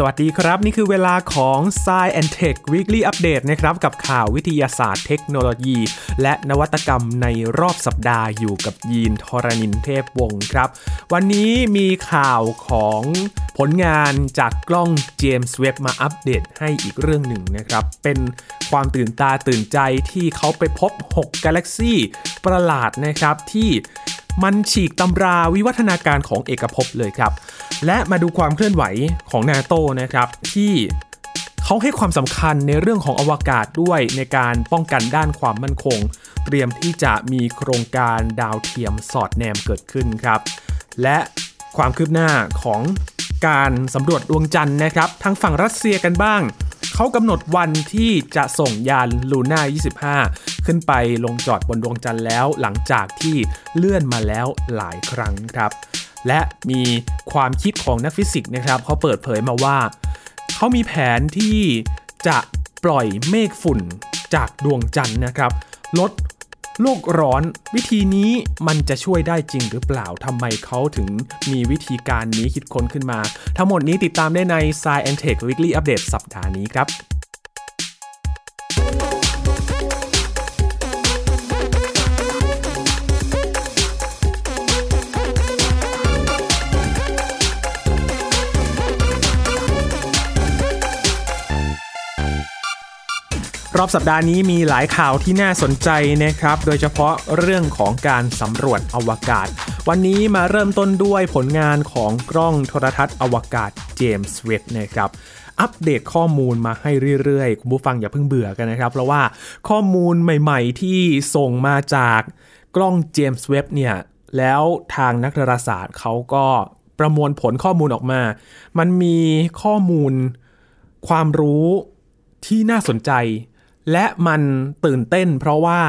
สวัสดีครับ นี่คือเวลาของ s ซ e and Tech Weekly Update นะครับ กับข่าววิทยาศาสตร์เทคโนโลยี และนวัตกรรมในรอบสัปดาห์อยู่กับยีนทรณินเทพวงศ์ครับ วันนี้มีข่าวของผลงานจากกล้องเจมส์เว็บมาอัปเดตให้อีกเรื่องหนึ่งนะครับ เป็นความตื่นตาตื่นใจที่เขาไปพบ 6 กาแล็กซี่ประหลาดนะครับที่ มันฉีกตำราวิวัฒนาการของเอกภพเลยครับ และมาดูความเคลื่อนไหวของนาโตนะครับที่เขาให้ความสำคัญในเรื่องของอวกาศด้วยในการป้องกันด้านความมั่นคง เตรียมที่จะมีโครงการดาวเทียมสอดแนมเกิดขึ้นครับ และความคืบหน้าของการสำรวจดวงจันทร์นะครับทางฝั่งรัสเซียกันบ้าง เขากำหนดวันที่จะส่งยานลูน่า 25 ขึ้นไปลงจอดบนดวงจันทร์แล้วหลังจากที่เลื่อนมาแล้วหลายครั้งครับ และมีความคิดของนักฟิสิกส์นะครับเขาเปิดเผยมาว่า เขามีแผนที่จะปล่อยเมฆฝุ่นจากดวงจันทร์นะครับ ลด โลกร้อน วิธีนี้มันจะช่วยได้จริงหรือเปล่าทำไมเขาถึงมีวิธีการนี้คิดค้นขึ้นมา ทั้งหมดนี้ติดตามได้ใน Science Tech Weekly Update สัปดาห์นี้ครับ รอบสัปดาห์นี้มีหลายข่าวที่น่าสนใจนะครับ โดยเฉพาะเรื่องของการสำรวจอวกาศ วันนี้มาเริ่มต้นด้วยผลงานของกล้องโทรทัศน์อวกาศเจมส์เวบนะครับอัปเดตข้อมูลมาให้เรื่อยๆ คุณผู้ฟังอย่าเพิ่งเบื่อกันนะครับ เพราะว่าข้อมูลใหม่ๆ ที่ส่งมาจากกล้องเจมส์เวบเนี่ย แล้วทางนักดาราศาสตร์เขาก็ประมวลผลข้อมูลออกมา มันมีข้อมูลความรู้ที่น่าสนใจ และมันตื่นเต้น เพราะว่า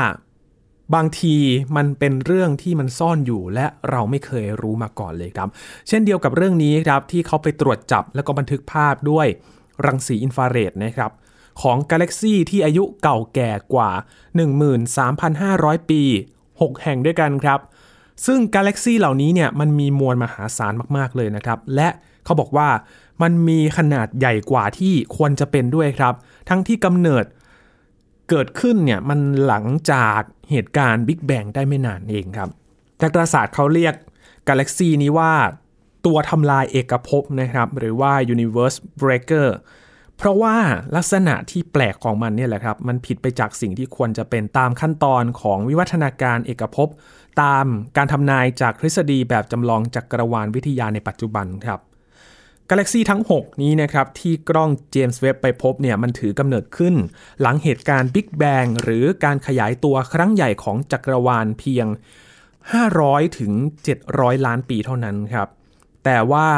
บางทีมันเป็นเรื่องที่มันซ่อนอยู่และเราไม่เคยรู้มาก่อนเลยครับ เช่นเดียวกับเรื่องนี้ครับที่เขาไปตรวจจับแล้วก็บันทึกภาพด้วยรังสีอินฟราเรดนะครับของกาแล็กซีที่อายุเก่าแก่กว่า 13,500 ปี 6 แห่งด้วยกันครับ ซึ่งกาแล็กซีเหล่านี้เนี่ยมันมีมวลมหาศาลมากๆเลยนะครับ และเขาบอกว่ามันมีขนาดใหญ่กว่าที่ควรจะเป็นด้วยครับ ทั้งที่กำเนิด เกิดขึ้นเนี่ยมันหลังจากเหตุการณ์บิ๊กแบงได้ไม่นานเองครับนักดาราศาสตร์เขาเรียกกาแล็กซีนี้ว่าตัวทำลายเอกภพนะครับ หรือว่า universe breaker เพราะว่าลักษณะที่แปลกของมันเนี่ยแหละครับ มันผิดไปจากสิ่งที่ควรจะเป็นตามขั้นตอนของวิวัฒนาการเอกภพ ตามการทำนายจากทฤษฎีแบบจำลองจักรวาลวิทยาในปัจจุบันครับ กาแล็กซีทั้ง 6 นี้นะครับที่กล้องเจมส์เว็บไปพบเนี่ยมันถือกำเนิดขึ้น หลังเหตุการณ์บิ๊กแบงหรือการขยายตัวครั้งใหญ่ของจักรวาลเพียง 500 ถึง 700 ล้านปีเท่านั้นครับ แต่ว่า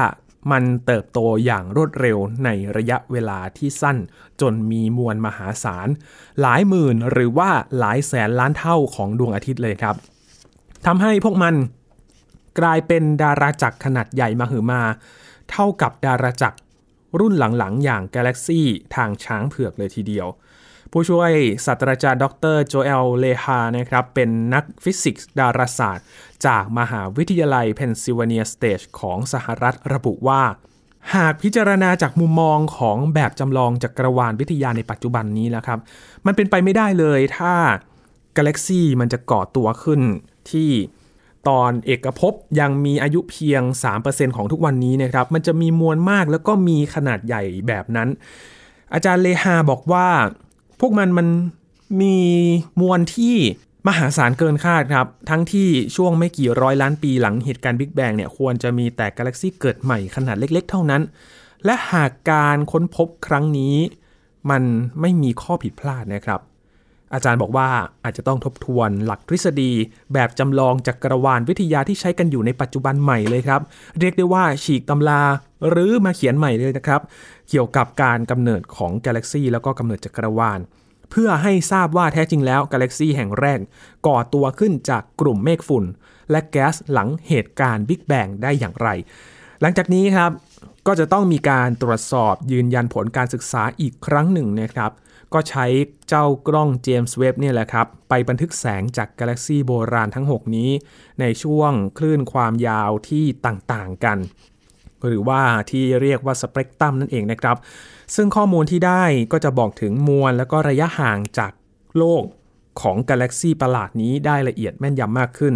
มันเติบโตอย่างรวดเร็วในระยะเวลาที่สั้น จนมีมวลมหาศาล หลายหมื่นหรือว่าหลายแสนล้านเท่าของดวงอาทิตย์เลยครับทำให้พวกมันกลายเป็นดาราจักรขนาดใหญ่มาหือมา เท่ากับดาราจักรรุ่นหลังๆ อย่างกาแล็กซีทางช้างเผือกเลยทีเดียว ผู้ช่วยศาสตราจารย์ดรโจเอล เลฮานะครับ เป็นนักฟิสิกส์ดาราศาสตร์ จากมหาวิทยาลัยเพนซิลเวเนียสเตทของสหรัฐระบุว่า หากพิจารณาจากมุมมองของแบบจำลองจักรวาลวิทยาในปัจจุบันนี้แล้วครับ มันเป็นไปไม่ได้เลยถ้ากาแล็กซีมันจะก่อตัวขึ้นที่ ตอนเอกภพยังมีอายุเพียง 3%ของทุกวันนี้นะครับ มันจะมีมวลมากแล้วก็มีขนาดใหญ่แบบนั้น อาจารย์เลฮาบอกว่า พวกมันมันมีมวลที่มหาศาลเกินคาดครับ ทั้งที่ช่วงไม่กี่ร้อยล้านปีหลังเหตุการณ์บิ๊กแบงเนี่ยควรจะมีแต่กาแล็กซี่เกิดใหม่ขนาดเล็ก ๆ เท่านั้น และหากการค้นพบครั้งนี้ มันไม่มีข้อผิดพลาดนะครับ อาจารย์บอกว่าอาจจะต้องทบทวนหลักทฤษฎี แบบจำลองจักรวาลวิทยาที่ใช้กันอยู่ในปัจจุบันใหม่เลยครับ เรียกได้ว่าฉีกตำราหรือมาเขียนใหม่เลยนะครับ เกี่ยวกับการกำเนิดของกาแล็กซีแล้วก็กำเนิดจักรวาล เพื่อให้ทราบว่าแท้จริงแล้วกาแล็กซีแห่งแรก ก่อตัวขึ้นจากกลุ่มเมฆฝุ่น และแก๊สหลังเหตุการณ์บิ๊กแบงได้อย่างไร หลังจากนี้ครับก็จะต้องมีการตรวจสอบยืนยันผลการศึกษาอีกครั้งหนึ่งนะครับ ก็ใช้เจ้ากล้องเจมส์เว็บเนี่ยแหละครับ ไปบันทึกแสงจากกาแล็กซีโบราณทั้ง 6 นี้ ในช่วงคลื่นความยาวที่ต่างๆกัน หรือว่าที่เรียกว่าสเปกตรัมนั่นเองนะครับ ซึ่งข้อมูลที่ได้ก็จะบอกถึงมวลแล้วก็ระยะห่างจากโลกของกาแล็กซีประหลาดนี้ได้ละเอียดแม่นยำมากขึ้น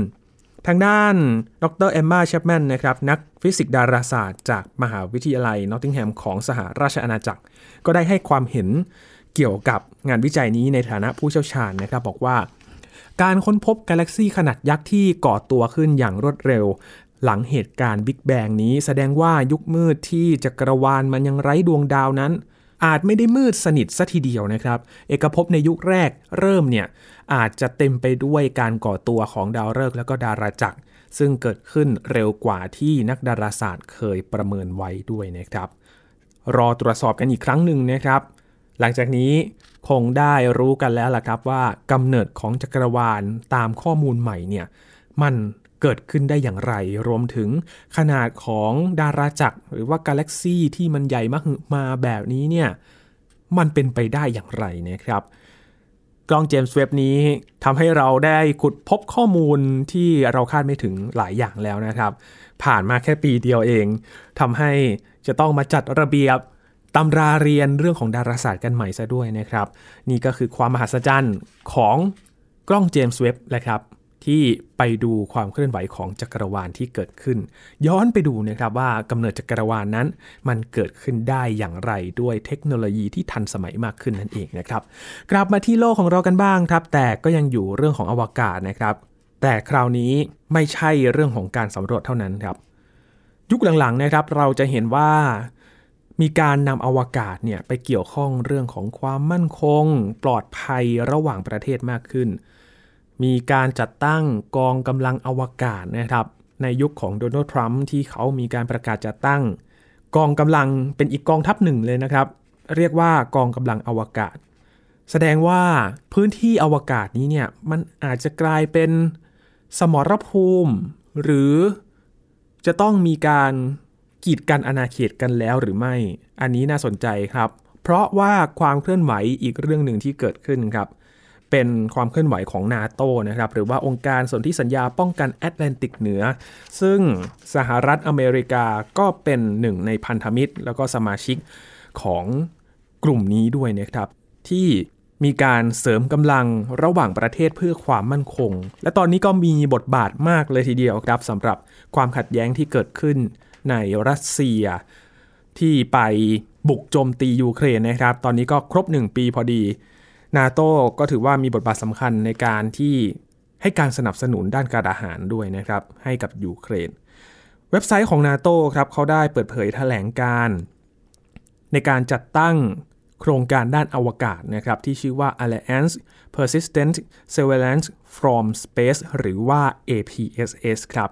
ทางด้านดรเอมมาเชปแมนนะครับ นักฟิสิกส์ดาราศาสตร์จากมหาวิทยาลัยนอตติงแฮมของสหราชอาณาจักร ก็ได้ให้ความเห็น เกี่ยวกับงานวิจัยนี้ในฐานะผู้เชี่ยวชาญนะครับบอกว่า การค้นพบกาแล็กซีขนาดยักษ์ที่ก่อตัวขึ้นอย่างรวดเร็ว หลังเหตุการณ์บิ๊กแบงนี้แสดงว่ายุคมืดที่จักรวาลมันยังไร้ดวงดาวนั้น อาจไม่ได้มืดสนิทซะทีเดียวนะครับ เอกภพในยุคแรกเริ่มเนี่ยอาจจะเต็มไปด้วยการก่อตัวของดาวฤกษ์และก็ดาราจักรซึ่งเกิดขึ้นเร็วกว่าที่นักดาราศาสตร์เคยประเมินไว้ด้วยนะครับ รอตรวจสอบกันอีกครั้งหนึ่งนะครับ หลังจากนี้คงได้รู้กันแล้วล่ะครับว่ากำเนิดของจักรวาลตามข้อมูลใหม่เนี่ยมันเกิดขึ้นได้อย่างไร รวมถึงขนาดของดาราจักรหรือว่ากาแล็กซี่ที่มันใหญ่มากมาแบบนี้เนี่ยมันเป็นไปได้อย่างไรนะครับ กล้องเจมส์เว็บนี้ทำให้เราได้ขุดพบข้อมูลที่เราคาดไม่ถึงหลายอย่างแล้วนะครับ ผ่านมาแค่ปีเดียวเองทำให้จะต้องมาจัดระเบียบ ตำราเรียนเรื่องของดาราศาสตร์กันใหม่ซะด้วยนะครับ นี่ก็คือความมหัศจรรย์ของกล้องเจมส์เว็บแหละครับที่ไปดูความเคลื่อนไหวของจักรวาลที่เกิดขึ้น ย้อนไปดูนะครับว่ากำเนิดจักรวาลนั้น มันเกิดขึ้นได้อย่างไรด้วยเทคโนโลยีที่ทันสมัยมากขึ้นนั่นเองนะครับ กลับมาที่โลกของเรากันบ้างครับ แต่ก็ยังอยู่เรื่องของอวกาศนะครับ แต่คราวนี้ไม่ใช่เรื่องของการสำรวจเท่านั้นครับ ยุคหลังๆนะครับ เราจะเห็นว่า มีการนำอวกาศเนี่ยไปเกี่ยวข้องเรื่องของความมั่นคง ปลอดภัยระหว่างประเทศมากขึ้น มีการจัดตั้งกองกำลังอวกาศนะครับในยุคของโดนัลด์ทรัมป์ที่เขามีการประกาศจัดตั้ง กองกำลังเป็นอีกกองทัพหนึ่งเลยนะครับ เรียกว่ากองกำลังอวกาศ แสดงว่าพื้นที่อวกาศนี้เนี่ยมันอาจจะกลายเป็นสมรภูมิ หรือจะต้องมีการ กีดกันอาณาเขตกันแล้วหรือไม่ อันนี้น่าสนใจครับ เพราะว่าความเคลื่อนไหวอีกเรื่องหนึ่งที่เกิดขึ้นครับ เป็นความเคลื่อนไหวของนาโตนะครับ หรือว่าองค์การสนธิสัญญาป้องกันแอตแลนติกเหนือ ซึ่งสหรัฐอเมริกาก็เป็นหนึ่งในพันธมิตร แล้วก็สมาชิกของกลุ่มนี้ด้วยนะครับ ที่มีการเสริมกำลังระหว่างประเทศเพื่อความมั่นคง และตอนนี้ก็มีบทบาทมากเลยทีเดียวครับสำหรับความขัดแย้งที่เกิดขึ้น ในรัสเซีย ที่ไปบุกโจมตียูเครนนะครับ ตอนนี้ก็ครบ 1 ปีพอดี นาโต้ก็ถือว่ามีบทบาทสำคัญในการที่ให้การสนับสนุนด้านการอาหารด้วยนะครับ ให้กับยูเครน เว็บไซต์ของนาโต้ครับเขาได้เปิดเผยแถลงการในการจัดตั้งโครงการด้านอวกาศนะครับที่ชื่อว่า Alliance Persistent Surveillance from Space หรือว่า APSS ครับ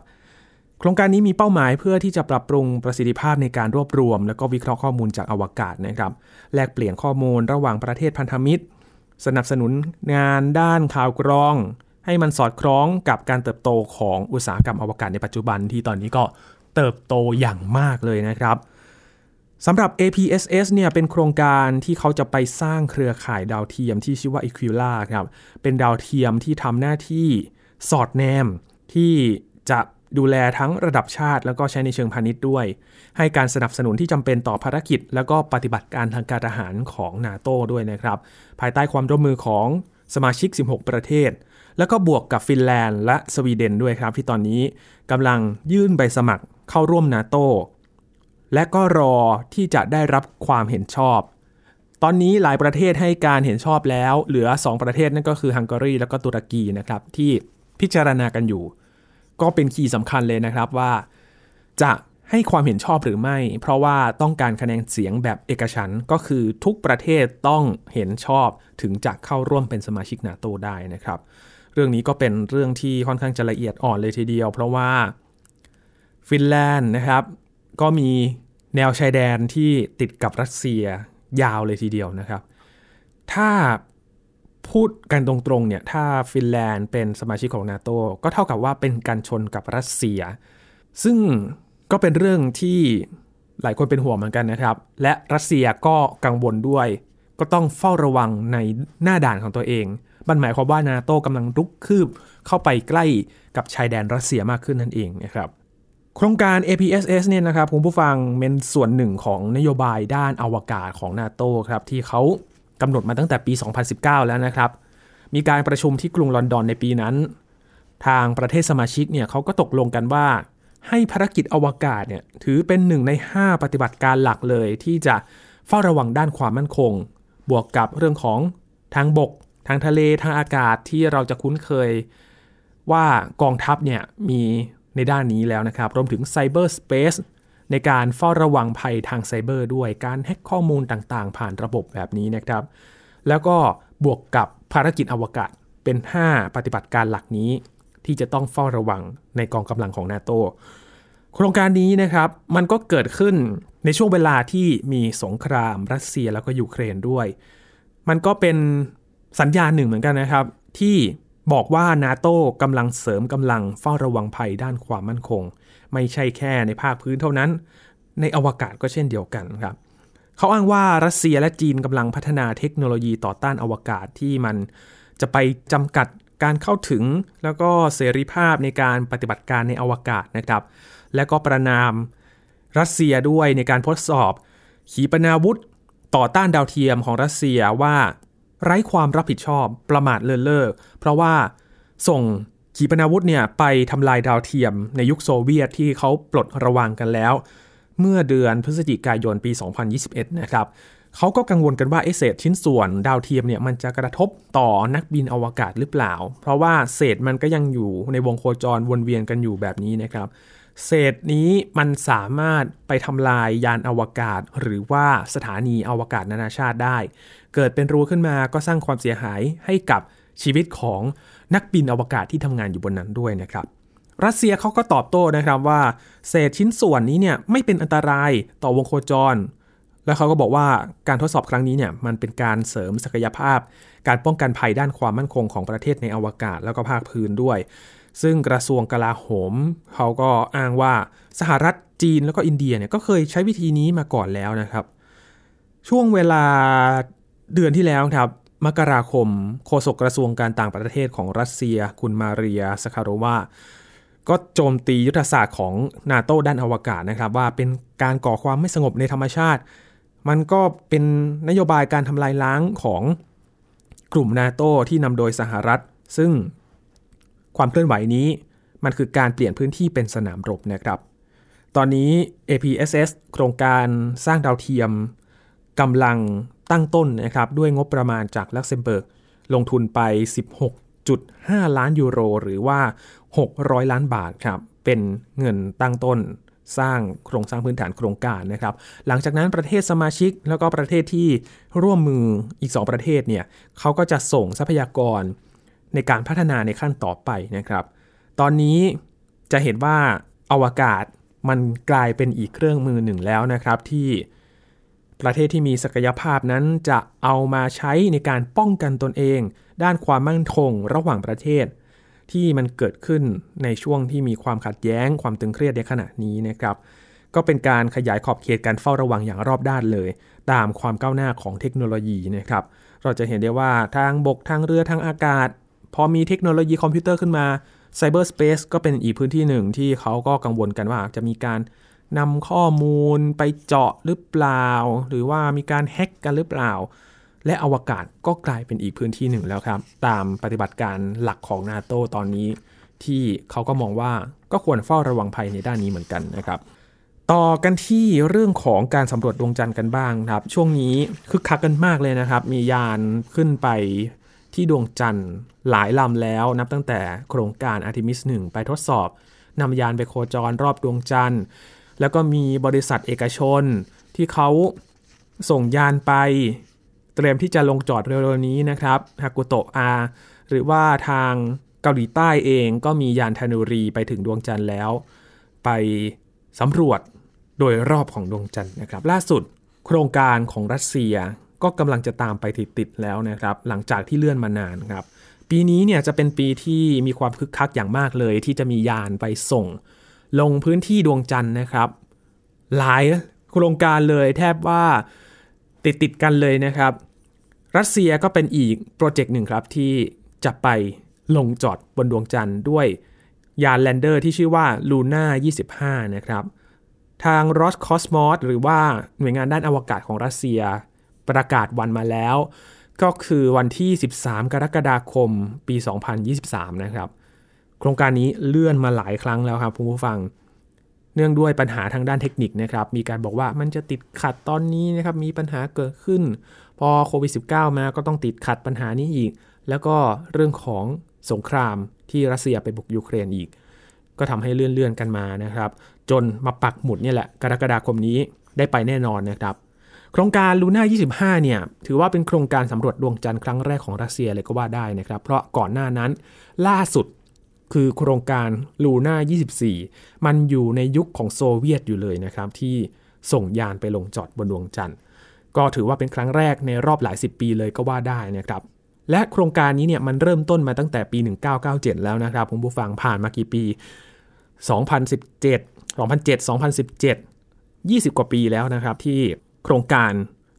ครงการนี้มีเป้าหมายเพื่อที่จะปรับปรุงประสิทธิภาพในการรวบรวม และก็วิเคราะห์ข้อมูลจากอวกาศนะครับ แลกเปลี่ยนข้อมูลระหว่างประเทศพันธมิตร สนับสนุนงานด้านข่าวกรอง ให้มันสอดคล้องกับการเติบโตของอุตสาหกรรมอวกาศในปัจจุบันที่ตอนนี้ก็เติบโตอย่างมากเลยนะครับสำหรับ APSS เนี่ยเป็นโครงการที่เขาจะไปสร้างเครือข่ายดาวเทียมที่ชื่อว่า Equila ครับ เป็นดาวเทียมที่ทำหน้าที่สอดแนมที่จะ ดูแลทั้งระดับชาติ แล้วก็ใช้ในเชิงพาณิชย์ด้วย ให้การสนับสนุนที่จำเป็นต่อภารกิจ แล้วก็ปฏิบัติการทางการทหารของนาโต้ด้วยนะครับ ภายใต้ความร่วมมือของสมาชิก 16 ประเทศ แล้วก็บวกกับฟินแลนด์และสวีเดนด้วยครับ ที่ตอนนี้กำลังยื่นใบสมัครเข้าร่วมนาโต้และก็รอที่จะได้รับความเห็นชอบ ตอนนี้หลายประเทศให้การเห็นชอบแล้ว เหลือ 2 ประเทศนั่นก็คือฮังการี และก็ตุรกีนะครับที่พิจารณากันอยู่ ก็เป็นคีย์สำคัญเลยนะครับว่า จะให้ความเห็นชอบหรือไม่ เพราะว่าต้องการคะแนนเสียงแบบเอกฉันก็คือทุกประเทศต้องเห็นชอบถึงจะเข้าร่วมเป็นสมาชิกนาโตได้นะครับ เรื่องนี้ก็เป็นเรื่องที่ค่อนข้างจะละเอียดอ่อนเลยทีเดียว เพราะว่าฟินแลนด์นะครับ ก็มีแนวชายแดนที่ติดกับรัสเซียยาวเลยทีเดียวนะครับ ถ้า พูดกันตรงๆเนี่ยถ้าฟินแลนด์เป็นสมาชิกของนาโตก็เท่ากับว่าเป็นการชนกับรัสเซีย ซึ่งก็เป็นเรื่องที่หลายคนเป็นห่วงเหมือนกันนะครับ และรัสเซียก็กังวลด้วย ก็ต้องเฝ้าระวังในหน้าด่านของตัวเองมันหมายความว่านาโตกำลังรุกคืบเข้าไปใกล้กับชายแดนรัสเซียมากขึ้นนั่นเองนะครับโครงการ APSS เนี่ยนะครับคุณผู้ฟังเป็นส่วนหนึ่งของนโยบายด้านอวกาศของนาโตครับที่เขา กำหนดมาตั้งแต่ปี 2019 แล้วนะครับ มีการประชุมที่กรุงลอนดอนในปีนั้น ทางประเทศสมาชิกเนี่ยเขาก็ตกลงกันว่า ให้ภารกิจอวกาศเนี่ยถือเป็นหนึ่งใน 5 ปฏิบัติการหลักเลย ที่จะเฝ้าระวังด้านความมั่นคง บวกกับเรื่องของทางบก ทางทะเลทางอากาศที่เราจะคุ้นเคยว่ากองทัพเนี่ยมีในด้านนี้แล้วนะครับ รวมถึงไซเบอร์สเปซ ในการเฝ้าระวังภัยทางไซเบอร์ด้วยการแฮ็กข้อมูลต่างๆ ผ่านระบบแบบนี้นะครับ แล้วก็บวกกับภารกิจอวกาศเป็น 5 ปฏิบัติการหลักนี้ ที่จะต้องเฝ้าระวังในกองกำลังของนาโตโครงการนี้นะครับมันก็เกิดขึ้นในช่วงเวลาที่มีสงครามรัสเซียแล้วก็ยูเครนด้วย มันก็เป็นสัญญาณหนึ่งเหมือนกันนะครับ ที่ บอกว่านาโต้กำลังเสริมกำลังเฝ้าระวังภัยด้านความมั่นคง ไม่ใช่แค่ในภาคพื้นเท่านั้น ในอวกาศก็เช่นเดียวกันครับเขาอ้างว่ารัสเซียและจีนกำลังพัฒนาเทคโนโลยีต่อต้านอวกาศที่มันจะไปจำกัดการเข้าถึงแล้วก็เสรีภาพในการปฏิบัติการในอวกาศนะครับ และก็ประนามรัสเซียด้วยในการทดสอบ ขีปนาวุธต่อต้านดาวเทียมของรัสเซียว่า ไร้ความรับผิดชอบประมาทเลินเล่อเพราะว่าส่งขีปนาวุธเนี่ยไปทำลายดาวเทียมในยุคโซเวียตที่เขาปลดระวางกันแล้ว เมื่อเดือนพฤศจิกายนปี 2021 นะครับเขาก็กังวลกันว่าเศษชิ้นส่วนดาวเทียมเนี่ยมันจะกระทบต่อนักบินอวกาศหรือเปล่า เพราะว่าเศษมันก็ยังอยู่ในวงโคจรวนเวียนกันอยู่แบบนี้นะครับ เศษนี้มันสามารถไปทำลายยานอวกาศ หรือว่าสถานีอวกาศนานาชาติได้ เกิดเป็นรูขึ้นมาก็สร้างความเสียหายให้กับชีวิตของนักบินอวกาศที่ทำงานอยู่บนนั้นด้วยนะครับรัสเซียเขาก็ตอบโต้นะครับว่า เศษชิ้นส่วนนี้เนี่ยไม่เป็นอันตรายต่อวงโคจร และเขาก็บอกว่าการทดสอบครั้งนี้เนี่ยมันเป็นการเสริมศักยภาพ การป้องกันภัยด้านความมั่นคงของประเทศในอวกาศแล้วก็ภาคพื้นด้วย ซึ่งกระทรวงกลาโหมเขาก็อ้างว่าสหรัฐจีนแล้วก็อินเดียเนี่ยก็เคยใช้วิธีนี้มาก่อนแล้วนะครับ ช่วงเวลา เดือนที่แล้วครับมกราคมโฆษกกระทรวงการต่างประเทศของรัสเซีย คุณมาเรียสคาโรวาก็โจมตียุทธศาสตร์ของนาโต้ด้านอวกาศนะครับ ว่าเป็นการก่อความไม่สงบในธรรมชาติ มันก็เป็นนโยบายการทำลายล้างของกลุ่มนาโต้ที่นำโดยสหรัฐ ซึ่งความเคลื่อนไหวนี้มันคือการเปลี่ยนพื้นที่เป็นสนามรบนะครับ ตอนนี้ APSS โครงการสร้างดาวเทียมกำลัง ตั้งต้นนะครับด้วยงบประมาณจากลักเซมเบิร์กลงทุนไป 16.5 ล้านยูโร หรือว่า 600 ล้านบาทครับเป็นเงินตั้งต้นสร้างโครงสร้างพื้นฐานโครงการนะครับ หลังจากนั้นประเทศสมาชิกแล้วก็ประเทศที่ร่วมมืออีก 2 ประเทศเนี่ยเขาก็จะส่งทรัพยากรในการพัฒนาในขั้นต่อไปนะครับ ตอนนี้จะเห็นว่าอวกาศมันกลายเป็นอีกเครื่องมือหนึ่งแล้วนะครับ ที่ ประเทศที่มีศักยภาพนั้นจะเอามาใช้ในการป้องกันตนเอง ด้านความมั่นคงระหว่างประเทศ ที่มันเกิดขึ้นในช่วงที่มีความขัดแย้งความตึงเครียดในขณะนี้นะครับ ก็เป็นการขยายขอบเขตการเฝ้าระวังอย่างรอบด้านเลย ตามความก้าวหน้าของเทคโนโลยีนะครับ เราจะเห็นได้ว่าทางบกทางเรือทางอากาศ พอมีเทคโนโลยีคอมพิวเตอร์ขึ้นมา cyberspace ก็เป็นอีกพื้นที่หนึ่งที่เขาก็กังวลกันว่าจะมีการ นำข้อมูลไปเจาะหรือเปล่า หรือว่ามีการแฮ็กกันหรือเปล่า และอวกาศก็กลายเป็นอีกพื้นที่หนึ่งแล้วครับ ตามปฏิบัติการหลักของนาโตตอนนี้ ที่เขาก็มองว่าก็ควรเฝ้าระวังภัยในด้านนี้เหมือนกันนะครับ ต่อกันที่เรื่องของการสำรวจดวงจันทร์กันบ้างครับ ช่วงนี้คึกคักกันมากเลยนะครับ มียานขึ้นไปที่ดวงจันทร์หลายลำแล้ว นับตั้งแต่โครงการอาร์ติมิส1ไปทดสอบนำยานไปโคจรรอบดวงจันทร์ แล้วก็มีบริษัทเอกชนที่เขาส่งยานไป เตรียมที่จะลงจอดเร็วๆนี้นะครับฮากุโตะอาหรือว่าทางเกาหลีใต้เองก็มียานธนูรีไปถึงดวงจันทร์แล้ว ไปสำรวจโดยรอบของดวงจันทร์นะครับ ล่าสุดโครงการของรัสเซียก็กำลังจะตามไปติดๆแล้วนะครับ หลังจากที่เลื่อนมานานครับ ปีนี้เนี่ยจะเป็นปีที่มีความคึกคักอย่างมากเลย ที่จะมียานไปส่ง ลงพื้นที่ดวงจันทร์นะครับ หลายโครงการเลยแทบว่าติดติดกันเลยนะครับ รัสเซียก็เป็นอีกโปรเจกต์หนึ่งครับที่จะไปลงจอดบนดวงจันทร์ด้วยยาน lander ที่ชื่อว่า Luna 25 นะครับ ทาง Roscosmos หรือว่าหน่วยงานด้านอวกาศของรัสเซียประกาศวันมาแล้ว ก็คือวันที่ 13 กรกฎาคมปี 2023 นะครับ โครงการนี้เลื่อนมาหลายครั้งแล้วครับคุณผู้ฟัง เนื่องด้วยปัญหาทางด้านเทคนิคนะครับมีการบอกว่ามันจะติดขัดตอนนี้นะครับมีปัญหาเกิดขึ้น พอโควิด -19 มาก็ต้องติดขัดปัญหานี้อีก แล้วก็เรื่องของสงครามที่รัสเซียไปบุกยูเครนอีก ก็ทำให้เลื่อนๆกันมานะครับ จนมาปักหมุดเนี่ยแหละกรกฎาคมนี้ได้ไปแน่นอนนะครับโครงการลูน่า25 เนี่ย ถือว่าเป็นโครงการสำรวจดวงจันทร์ครั้งแรกของรัสเซียเลยก็ว่าได้นะครับ เพราะก่อนหน้านั้นล่าสุด คือโครงการลูน่า24 มันอยู่ในยุคของโซเวียตอยู่เลยนะครับ ที่ส่งยานไปลงจอดบนดวงจันทร์ ก็ถือว่าเป็นครั้งแรกในรอบหลายสิบปีเลยก็ว่าได้นะครับ และโครงการนี้เนี่ยมันเริ่มต้นมาตั้งแต่ปี 1997 แล้วนะครับผมผู้ฟังผ่านมากี่ปี 2017 2007 2017 20 กว่าปีแล้วนะครับที่โครงการ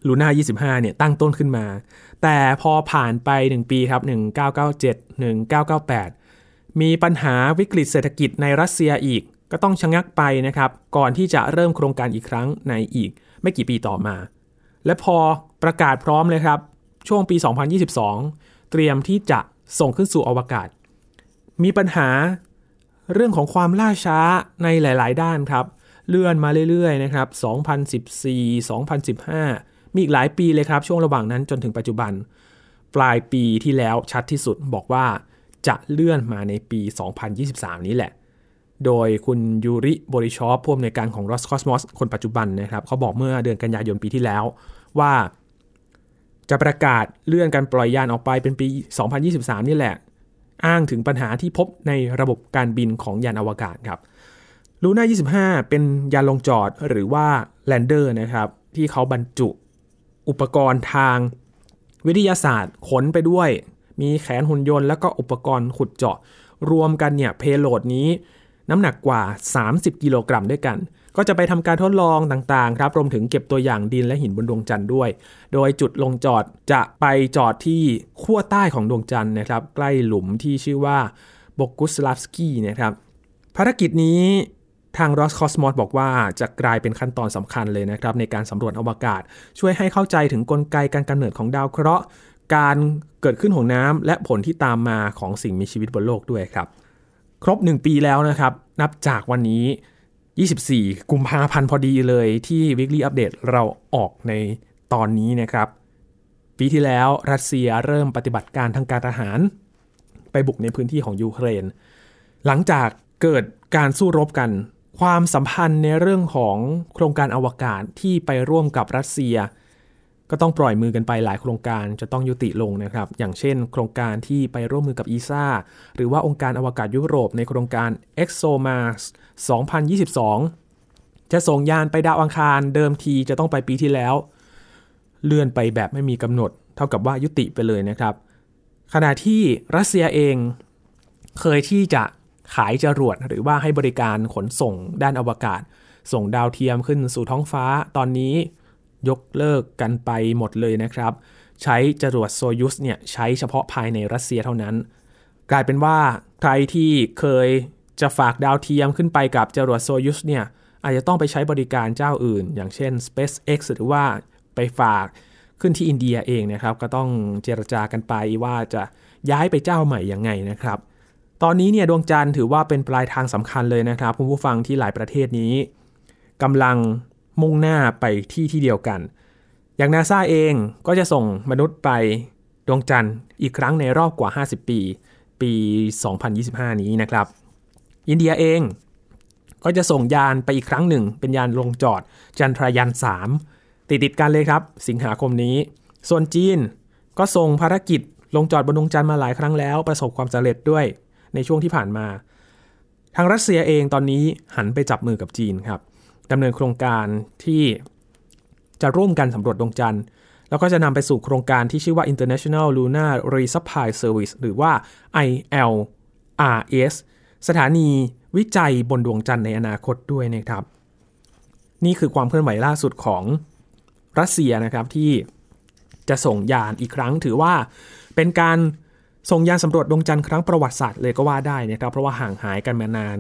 ลูน่า25 เนี่ยตั้งต้นขึ้นมา แต่พอผ่านไป 1 ปีครับ 1997 1998 มีปัญหาวิกฤตเศรษฐกิจในรัสเซียอีก ก็ต้องชะงักไปนะครับ ก่อนที่จะเริ่มโครงการอีกครั้งในอีก ไม่กี่ปีต่อมา และพอประกาศพร้อมเลยครับ ช่วงปี 2022 เตรียมที่จะส่งขึ้นสู่อวกาศ มีปัญหาเรื่องของความล่าช้าในหลาย ๆ ด้านครับ เลื่อนมาเรื่อย ๆ นะครับ 2014 2015 มีอีกหลายปีเลยครับ ช่วงระหว่างนั้นจนถึงปัจจุบัน ปลายปีที่แล้วชัดที่สุดบอกว่า จะเลื่อนมาในปี 2023 นี้แหละ โดยคุณยูริบริชอปผู้อำนวยการของ Roscosmos คนปัจจุบันนะครับเขาบอกเมื่อเดือนกันยายนปีที่แล้วว่าจะประกาศเลื่อนการปล่อยยานออกไปเป็นปี 2023 นี่แหละ อ้างถึงปัญหาที่พบในระบบการบินของยานอวกาศครับลูน่า25 เป็นยานลงจอดหรือว่าแลนเดอร์นะครับ ที่เขาบรรจุอุปกรณ์ทางวิทยาศาสตร์ขนไปด้วย มีแขนหุ่นยนต์แล้วก็อุปกรณ์ขุดเจาะ รวมกันเนี่ยเพโลดนี้ น้ำหนักกว่า 30 กิโลกรัมด้วยกัน ก็จะไปทำการทดลองต่างๆครับรวมถึงเก็บตัวอย่างดินและหินบนดวงจันทร์ด้วย โดยจุดลงจอดจะไปจอดที่ขั้วใต้ของดวงจันทร์นะครับ ใกล้หลุมที่ชื่อว่าบกุสลาฟสกี้นะครับภารกิจนี้ทาง Roscosmos บอกว่าจะกลายเป็นขั้นตอนสำคัญเลยนะครับในการสำรวจอวกาศ ช่วยให้เข้าใจถึงกลไกการกำเนิดของดาวเคราะห์ การเกิดขึ้นของน้ำและผลที่ตามมาของสิ่งมีชีวิตบนโลกด้วยครับ ครบ 1 ปีแล้วนะครับ นับจากวันนี้ 24 กุมภาพันธ์พอดีเลยที่ Weekly Update เราออกในตอนนี้นะครับ ปีที่แล้วรัสเซียเริ่มปฏิบัติการทางการทหาร ไปบุกในพื้นที่ของยูเครน หลังจากเกิดการสู้รบกัน ความสัมพันธ์ในเรื่องของโครงการอวกาศที่ไปร่วมกับรัสเซีย ก็ต้องปล่อยมือกันไปหลายโครงการจะต้องยุติลงนะครับ อย่างเช่น โครงการที่ไปร่วมมือกับอีซ่าหรือว่าองค์การอวกาศยุโรปในโครงการ ExoMars 2022 จะส่งยานไปดาวอังคารเดิมทีจะต้องไปปีที่แล้ว เลื่อนไปแบบไม่มีกำหนด เท่ากับว่ายุติไปเลยนะครับ ขณะที่รัสเซียเองเคยที่จะขายจรวดหรือว่าให้บริการขนส่งด้านอวกาศ ส่งดาวเทียมขึ้นสู่ท้องฟ้าตอนนี้ ยกเลิกกันไปหมดเลยนะครับ ใช้จรวดโซยุสเนี่ยใช้เฉพาะภายในรัสเซียเท่านั้น กลายเป็นว่าใครที่เคยจะฝากดาวเทียมขึ้นไปกับจรวดโซยุสเนี่ยอาจจะต้องไปใช้บริการเจ้าอื่น อย่างเช่น SpaceX หรือว่าไปฝากขึ้นที่อินเดียเองนะครับก็ต้องเจรจากันไปว่าจะย้ายไปเจ้าใหม่ยังไงนะครับ ตอนนี้เนี่ยดวงจันทร์ถือว่าเป็นปลายทางสำคัญเลยนะครับ คุณผู้ฟังที่หลายประเทศนี้กำลัง มุ่งหน้าไปที่ที่เดียวกัน อย่างนาซาเองก็จะส่งมนุษย์ไปดวงจันทร์อีกครั้งในรอบกว่า 50 ปี ปี 2025 นี้นะครับ อินเดียเองก็จะส่งยานไปอีกครั้งหนึ่ง เป็นยานลงจอดจันทรายาน 3 ติดติดกันเลยครับ สิงหาคมนี้ ส่วนจีนก็ส่งภารกิจลงจอดบนดวงจันทร์มาหลายครั้งแล้ว ประสบความสำเร็จด้วยในช่วงที่ผ่านมา ทางรัสเซียเองตอนนี้หันไปจับมือกับจีนครับ ดำเนินโครงการที่จะร่วมกันสำรวจดวงจันทร์ แล้วก็จะนำไปสู่โครงการที่ชื่อว่า International Lunar Resupply Service หรือว่า ILRS สถานีวิจัยบนดวงจันทร์ในอนาคตด้วยนะครับ นี่คือความเคลื่อนไหวล่าสุดของรัสเซียนะครับที่จะส่งยานอีกครั้งถือว่าเป็นการส่งยานสำรวจดวงจันทร์ครั้งประวัติศาสตร์เลยก็ว่าได้นะครับเพราะว่าห่างหายกันมานาน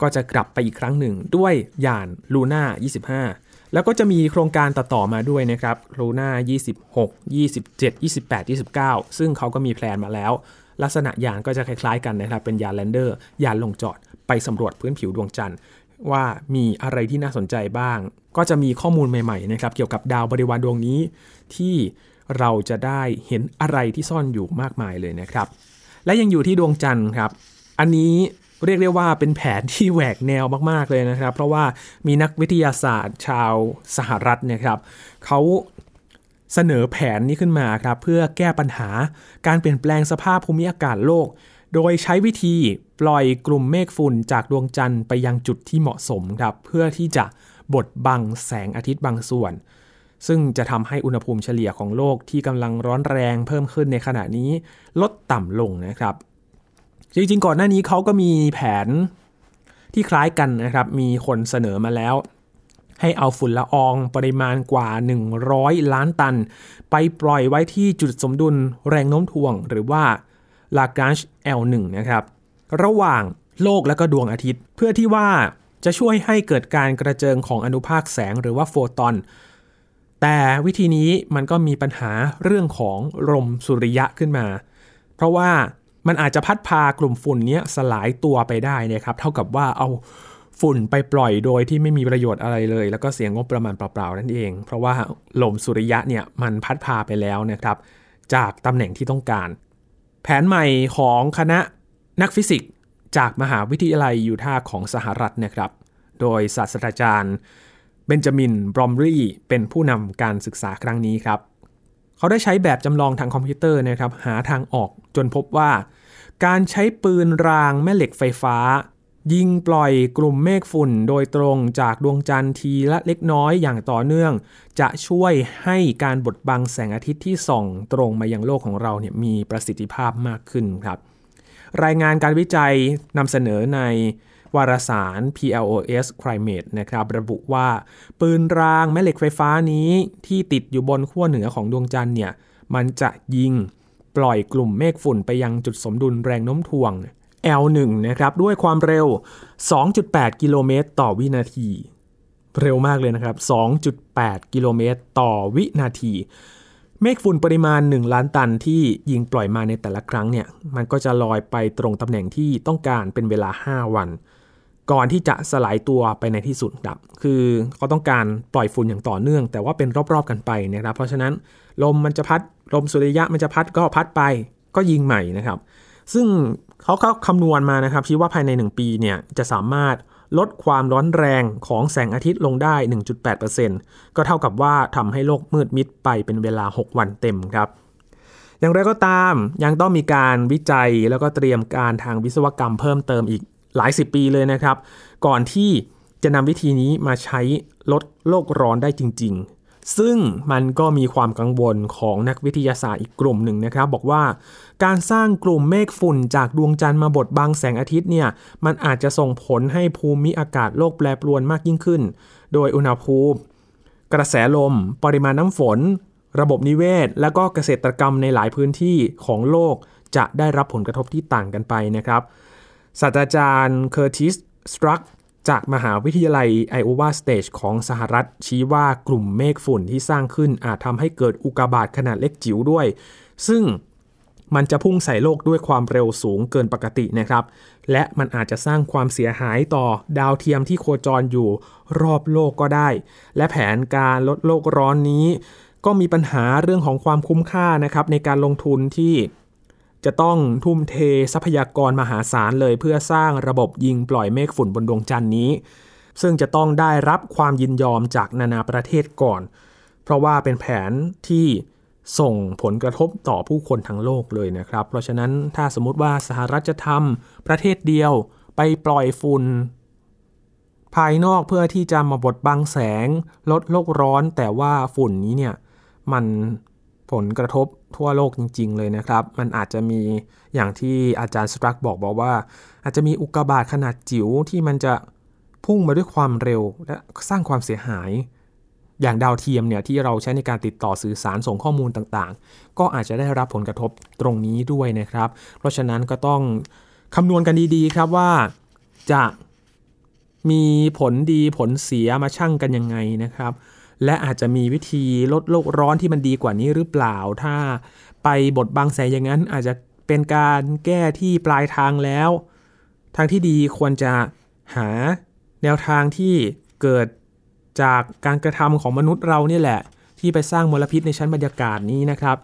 ก็จะกลับไปอีกครั้งหนึ่งด้วยยาน Luna 25 แล้วก็จะมีโครงการต่อๆมาด้วยนะครับ Luna 26 27 28 29 ซึ่งเขาก็มี plan มาแล้ว ลักษณะยานก็จะคล้ายๆกันนะครับ เป็นยาน lander ยานลงจอดไปสำรวจพื้นผิวดวงจันทร์ว่ามีอะไรที่น่าสนใจบ้าง ก็จะมีข้อมูลใหม่ๆนะครับเกี่ยวกับดาวบริวารดวงนี้ ที่เราจะได้เห็นอะไรที่ซ่อนอยู่มากมายเลยนะครับ และยังอยู่ที่ดวงจันทร์ครับ อันนี้ เรียกได้ว่าเป็นแผนที่แหวกแนวมากๆเลยนะครับ เพราะว่ามีนักวิทยาศาสตร์ชาวสหรัฐนะครับเขาเสนอแผนนี้ขึ้นมาครับเพื่อแก้ปัญหาการเปลี่ยนแปลงสภาพภูมิอากาศโลก โดยใช้วิธีปล่อยกลุ่มเมฆฝุ่นจากดวงจันทร์ไปยังจุดที่เหมาะสมครับเพื่อที่จะบดบังแสงอาทิตย์บางส่วน ซึ่งจะทำให้อุณหภูมิเฉลี่ยของโลกที่กำลังร้อนแรงเพิ่มขึ้นในขณะนี้ลดต่ำลงนะครับ จริงๆ ก่อนหน้านี้เขาก็มีแผนที่คล้ายกันนะครับ มีคนเสนอมาแล้ว ให้เอาฝุ่นละอองปริมาณกว่า 100 ล้านตัน ไปปล่อยไว้ที่จุดสมดุลแรงโน้มถ่วง หรือว่า Lagrange L1 นะครับ ระหว่างโลกและก็ดวงอาทิตย์ เพื่อที่ว่าจะช่วยให้เกิดการกระเจิงของอนุภาคแสงหรือว่าโฟตอน แต่วิธีนี้มันก็มีปัญหาเรื่องของลมสุริยะขึ้นมา เพราะว่า มันอาจจะพัดพากลุ่มฝุ่นนี้สลายตัวไปได้นะครับ เท่ากับว่าเอาฝุ่นไปปล่อยโดยที่ไม่มีประโยชน์อะไรเลย แล้วก็เสียงงบประมาณเปล่าๆนั่นเอง เพราะว่าลมสุริยะเนี่ยมันพัดพาไปแล้วนะครับ จากตำแหน่งที่ต้องการ แผนใหม่ของคณะนักฟิสิกส์จากมหาวิทยาลัยยูทาห์ของสหรัฐนะครับ โดยศาสตราจารย์เบนจามิน บรอมรีเป็นผู้นำการศึกษาครั้งนี้ครับ เขาได้ใช้แบบจำลองทางคอมพิวเตอร์นะครับหาทางออกจนพบว่า การใช้ปืนรางแม่เหล็กไฟฟ้า ยิงปล่อยกลุ่มเมฆฝุ่นโดยตรงจากดวงจันทร์ทีละเล็กน้อยอย่างต่อเนื่อง จะช่วยให้การบดบังแสงอาทิตย์ที่ส่องตรงมายังโลกของเราเนี่ยมีประสิทธิภาพมากขึ้นครับ รายงานการวิจัยนำเสนอใน วารสาร PLOS Climate นะครับระบุว่า ปืนรางแม่เหล็กไฟฟ้านี้ที่ติดอยู่บนขั้วเหนือของดวงจันทร์เนี่ยมันจะยิงปล่อยกลุ่มเมฆฝุ่นไปยังจุดสมดุลแรงโน้มถ่วง L1 นะครับด้วยความเร็ว 2.8 กิโลเมตรต่อวินาที เร็วมากเลยนะครับ 2.8 กิโลเมตรต่อวินาที เมฆฝุ่นปริมาณ 1 ล้านตันที่ยิงปล่อยมาในแต่ละครั้งเนี่ย มันก็จะลอยไปตรงตำแหน่งที่ต้องการเป็นเวลา 5 วัน ก่อนที่จะสลายตัวไปในที่สุดครับ คือเขาต้องการปล่อยฝุ่นอย่างต่อเนื่อง แต่ว่าเป็นรอบๆกันไปนะครับ เพราะฉะนั้นลมมันจะพัดลมสุริยะมันจะพัดก็พัดไปก็ยิงใหม่นะครับ ซึ่งเขาก็คำนวณมานะครับชี้ว่าภายใน 1 ปีเนี่ยจะสามารถลดความร้อนแรงของแสงอาทิตย์ลงได้ 1.8%ก็เท่ากับว่าทำให้โลกมืดมิดไปเป็นเวลา 6 วันเต็มครับ อย่างไรก็ตามยังต้องมีการวิจัยแล้วก็เตรียมการทางวิศวกรรมเพิ่มเติมอีก หลายสิบปีเลยนะครับ ก่อนที่จะนำวิธีนี้มาใช้ลดโลกร้อนได้จริง ๆ ซึ่งมันก็มีความกังวลของนักวิทยาศาสตร์อีกกลุ่มหนึ่งนะครับ บอกว่าการสร้างกลุ่มเมฆฝุ่นจากดวงจันทร์มาบดบังแสงอาทิตย์เนี่ย มันอาจจะส่งผลให้ภูมิอากาศโลกแปรปรวนมากยิ่งขึ้น โดยอุณหภูมิ กระแสลม ปริมาณน้ำฝน ระบบนิเวศ และก็เกษตรกรรมในหลายพื้นที่ของโลกจะได้รับผลกระทบที่ต่างกันไปนะครับ ศาสตราจารย์เคอร์ติสสตรักจากมหาวิทยาลัยไอโอวาสเตตของสหรัฐ ชี้ว่ากลุ่มเมฆฝุ่นที่สร้างขึ้นอาจทำให้เกิดอุกกาบาตขนาดเล็กจิ๋วด้วย ซึ่งมันจะพุ่งใส่โลกด้วยความเร็วสูงเกินปกตินะครับ และมันอาจจะสร้างความเสียหายต่อดาวเทียมที่โคจรอยู่รอบโลกก็ได้ และแผนการลดโลกร้อนนี้ ก็มีปัญหาเรื่องของความคุ้มค่านะครับในการลงทุนที่ จะต้องทุ่มเททรัพยากรมหาศาลเลย เพื่อสร้างระบบยิงปล่อยเมฆฝุ่นบนดวงจันทร์นี้ ซึ่งจะต้องได้รับความยินยอมจากนานาประเทศก่อน เพราะว่าเป็นแผนที่ส่งผลกระทบต่อผู้คนทั้งโลกเลยนะครับ เพราะฉะนั้นถ้าสมมติว่าสหรัฐจะทำประเทศเดียวไปปล่อยฝุ่นภายนอกเพื่อที่จะมาบดบังแสงลดโลกร้อน แต่ว่าฝุ่นนี้เนี่ยมันผลกระทบ ทั่วโลกจริง ๆ เลยนะครับ มันอาจจะมีอย่างที่อาจารย์สตรักบอกบอกว่า อาจจะมีอุกกาบาตขนาดจิ๋วที่มันจะพุ่งมาด้วยความเร็ว และสร้างความเสียหาย อย่างดาวเทียมเนี่ยที่เราใช้ในการติดต่อสื่อสารส่งข้อมูลต่างๆ ก็อาจจะได้รับผลกระทบตรงนี้ด้วยนะครับ เพราะฉะนั้นก็ต้องคำนวณกันดีๆครับว่าจะมีผลดีผลเสียมาชั่งกันยังไงนะครับ และอาจจะมีวิธีลดโลกร้อนที่มันดีกว่านี้หรือเปล่า ถ้าไปบทบังแสงอย่างนั้นอาจจะเป็นการแก้ที่ปลายทางแล้ว ทางที่ดีควรจะหาแนวทางที่เกิดจากการกระทำของมนุษย์เราเนี่ยแหละ ที่ไปสร้างมลพิษในชั้นบรรยากาศนี้นะครับ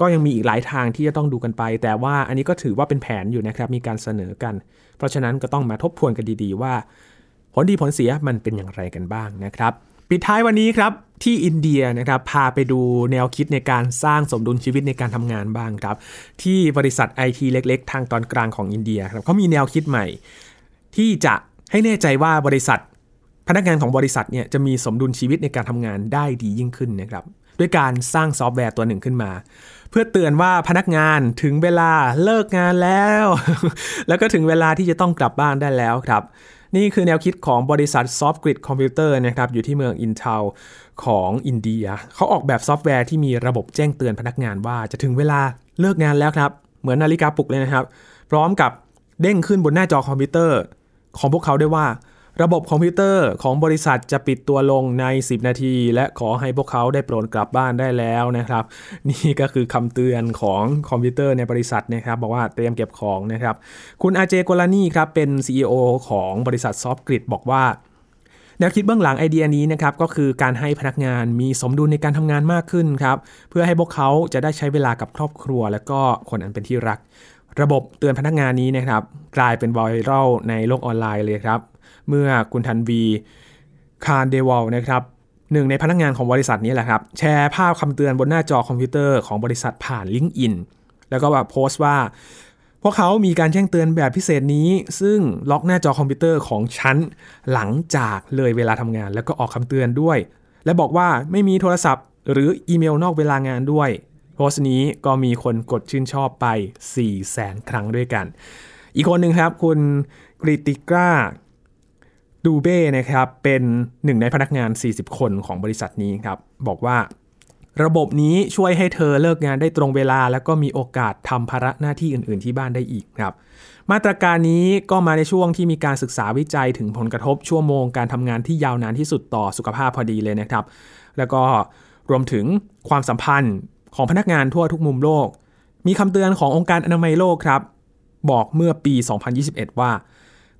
ก็ยังมีอีกหลายทางที่จะต้องดูกันไป แต่ว่าอันนี้ก็ถือว่าเป็นแผนอยู่นะครับ มีการเสนอกัน เพราะฉะนั้นก็ต้องมาทบทวนกันดีๆว่า ผลดีผลเสียมันเป็นอย่างไรกันบ้างนะครับ ปิดท้ายวันนี้ครับที่อินเดียนะครับพาไปดูแนวคิดในการสร้างสมดุลชีวิตในการทำงานบ้างครับ ที่บริษัทไอทีเล็ก ๆ ทางตอนกลางของอินเดียครับเขามีแนวคิดใหม่ ที่จะให้แน่ใจว่าบริษัท พนักงานของบริษัทเนี่ยจะมีสมดุลชีวิตในการทำงานได้ดียิ่งขึ้นนะครับด้วยการสร้างซอฟต์แวร์ตัวหนึ่งขึ้นมา เพื่อเตือนว่าพนักงานถึงเวลาเลิกงานแล้ว แล้วก็ถึงเวลาที่จะต้องกลับบ้านได้แล้วครับ นี่คือแนวคิดของบริษัท Softgrid Computer นะครับอยู่ที่เมืองอินเทลของอินเดีย เขาออกแบบซอฟต์แวร์ที่มีระบบแจ้งเตือนพนักงานว่าจะถึงเวลาเลิกงานแล้วครับ เหมือนนาฬิกาปลุกเลยนะครับ พร้อมกับเด้งขึ้นบนหน้าจอคอมพิวเตอร์ของพวกเขาได้ว่า ระบบคอมพิวเตอร์ของบริษัทจะปิดตัวลงใน 10 นาที และขอให้พวกเขาได้โปรดกลับบ้านได้แล้วนะครับ นี่ก็คือคำเตือนของคอมพิวเตอร์ในบริษัทนะครับบอกว่าเตรียมเก็บของนะครับ คุณอาเจโกลานี่ครับเป็น CEO ของบริษัท SoftGrid บอกว่าแนวคิดเบื้องหลังไอเดียนี้นะครับก็คือการให้พนักงานมีสมดุลในการทำงานมากขึ้นครับเพื่อให้พวกเขาจะได้ใช้เวลากับครอบครัว และก็คนอันเป็นที่รัก ระบบเตือนพนักงานนี้นะครับกลายเป็นไวรัลในโลกออนไลน์เลยครับ เมื่อคุณทันวีคาร์เดวอลนะครับหนึ่งในพนักงานของบริษัทนี้แหละครับ แชร์ภาพคำเตือนบนหน้าจอคอมพิวเตอร์ของบริษัทผ่าน LinkedIn แล้วก็แบบโพสต์ว่า พวกเขามีการแจ้งเตือนแบบพิเศษนี้ ซึ่งล็อกหน้าจอคอมพิวเตอร์ของฉันหลังจากเลยเวลาทำงาน แล้วก็ออกคำเตือนด้วย และบอกว่าไม่มีโทรศัพท์ หรืออีเมลนอกเวลางานด้วย โพสต์นี้ก็มีคนกดชื่นชอบไป4 0 0แสนครั้งด้วยกัน อีกคนหนึ่งครับคุณกริติกรา ดูเบ้นะครับเป็นหนึ่งในพนักงาน 40 คนของบริษัทนี้ครับบอกว่าระบบนี้ช่วยให้เธอเลิกงานได้ตรงเวลา แล้วก็มีโอกาสทำภาระหน้าที่อื่น ๆ ที่บ้านได้อีกครับ มาตรการนี้ก็มาในช่วงที่มีการศึกษาวิจัยถึงผลกระทบชั่วโมงการทำงานที่ยาวนานที่สุดต่อสุขภาพพอดีเลยนะครับ แล้วก็รวมถึงความสัมพันธ์ของพนักงานทั่วทุกมุมโลก มีคำเตือนขององค์การอนามัยโลกครับ บอกเมื่อปี 2021 ว่า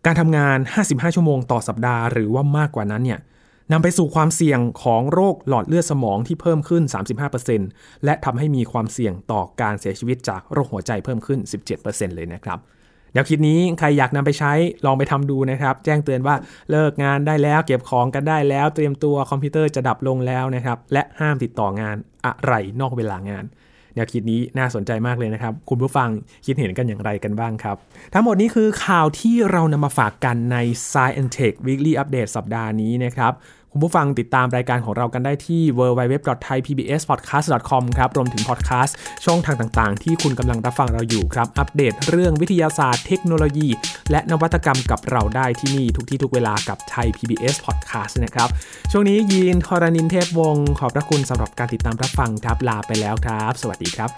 การทำงาน 55 ชั่วโมงต่อสัปดาห์หรือว่ามากกว่านั้นเนี่ยนำไปสู่ความเสี่ยงของโรคหลอดเลือดสมองที่เพิ่มขึ้น 35%และทำให้มีความเสี่ยงต่อการเสียชีวิตจากโรคหัวใจเพิ่มขึ้น 17%เลยนะครับแนวคิดนี้ใครอยากนำไปใช้ลองไปทำดูนะครับ แจ้งเตือนว่าเลิกงานได้แล้วเก็บของกันได้แล้ว เตรียมตัวคอมพิวเตอร์จะดับลงแล้วนะครับ และห้ามติดต่องานอะไรนอกเวลางาน แนวคิดนี้น่าสนใจมากเลยนะครับ คุณผู้ฟังคิดเห็นกันอย่างไรกันบ้างครับ ทั้งหมดนี้คือข่าวที่เรานำมาฝากกันใน Science Tech Weekly Update สัปดาห์นี้นะครับ คุณผู้ฟังติดตามรายการของเรากันได้ที่ www.thaipbspodcast.com ครับ รวมถึงพอดแคสต์ช่องทางต่างๆ ที่คุณกำลังรับฟังเราอยู่ครับ อัปเดตเรื่องวิทยาศาสตร์เทคโนโลยี และนวัตกรรมกับเราได้ที่นี่ทุกที่ทุกเวลากับไทย PBS Podcast นะครับ ช่วงนี้ยีนทรณินเทพวงศ์ขอบพระคุณสำหรับการติดตามรับฟังครับลาไปแล้วครับ สวัสดีครับ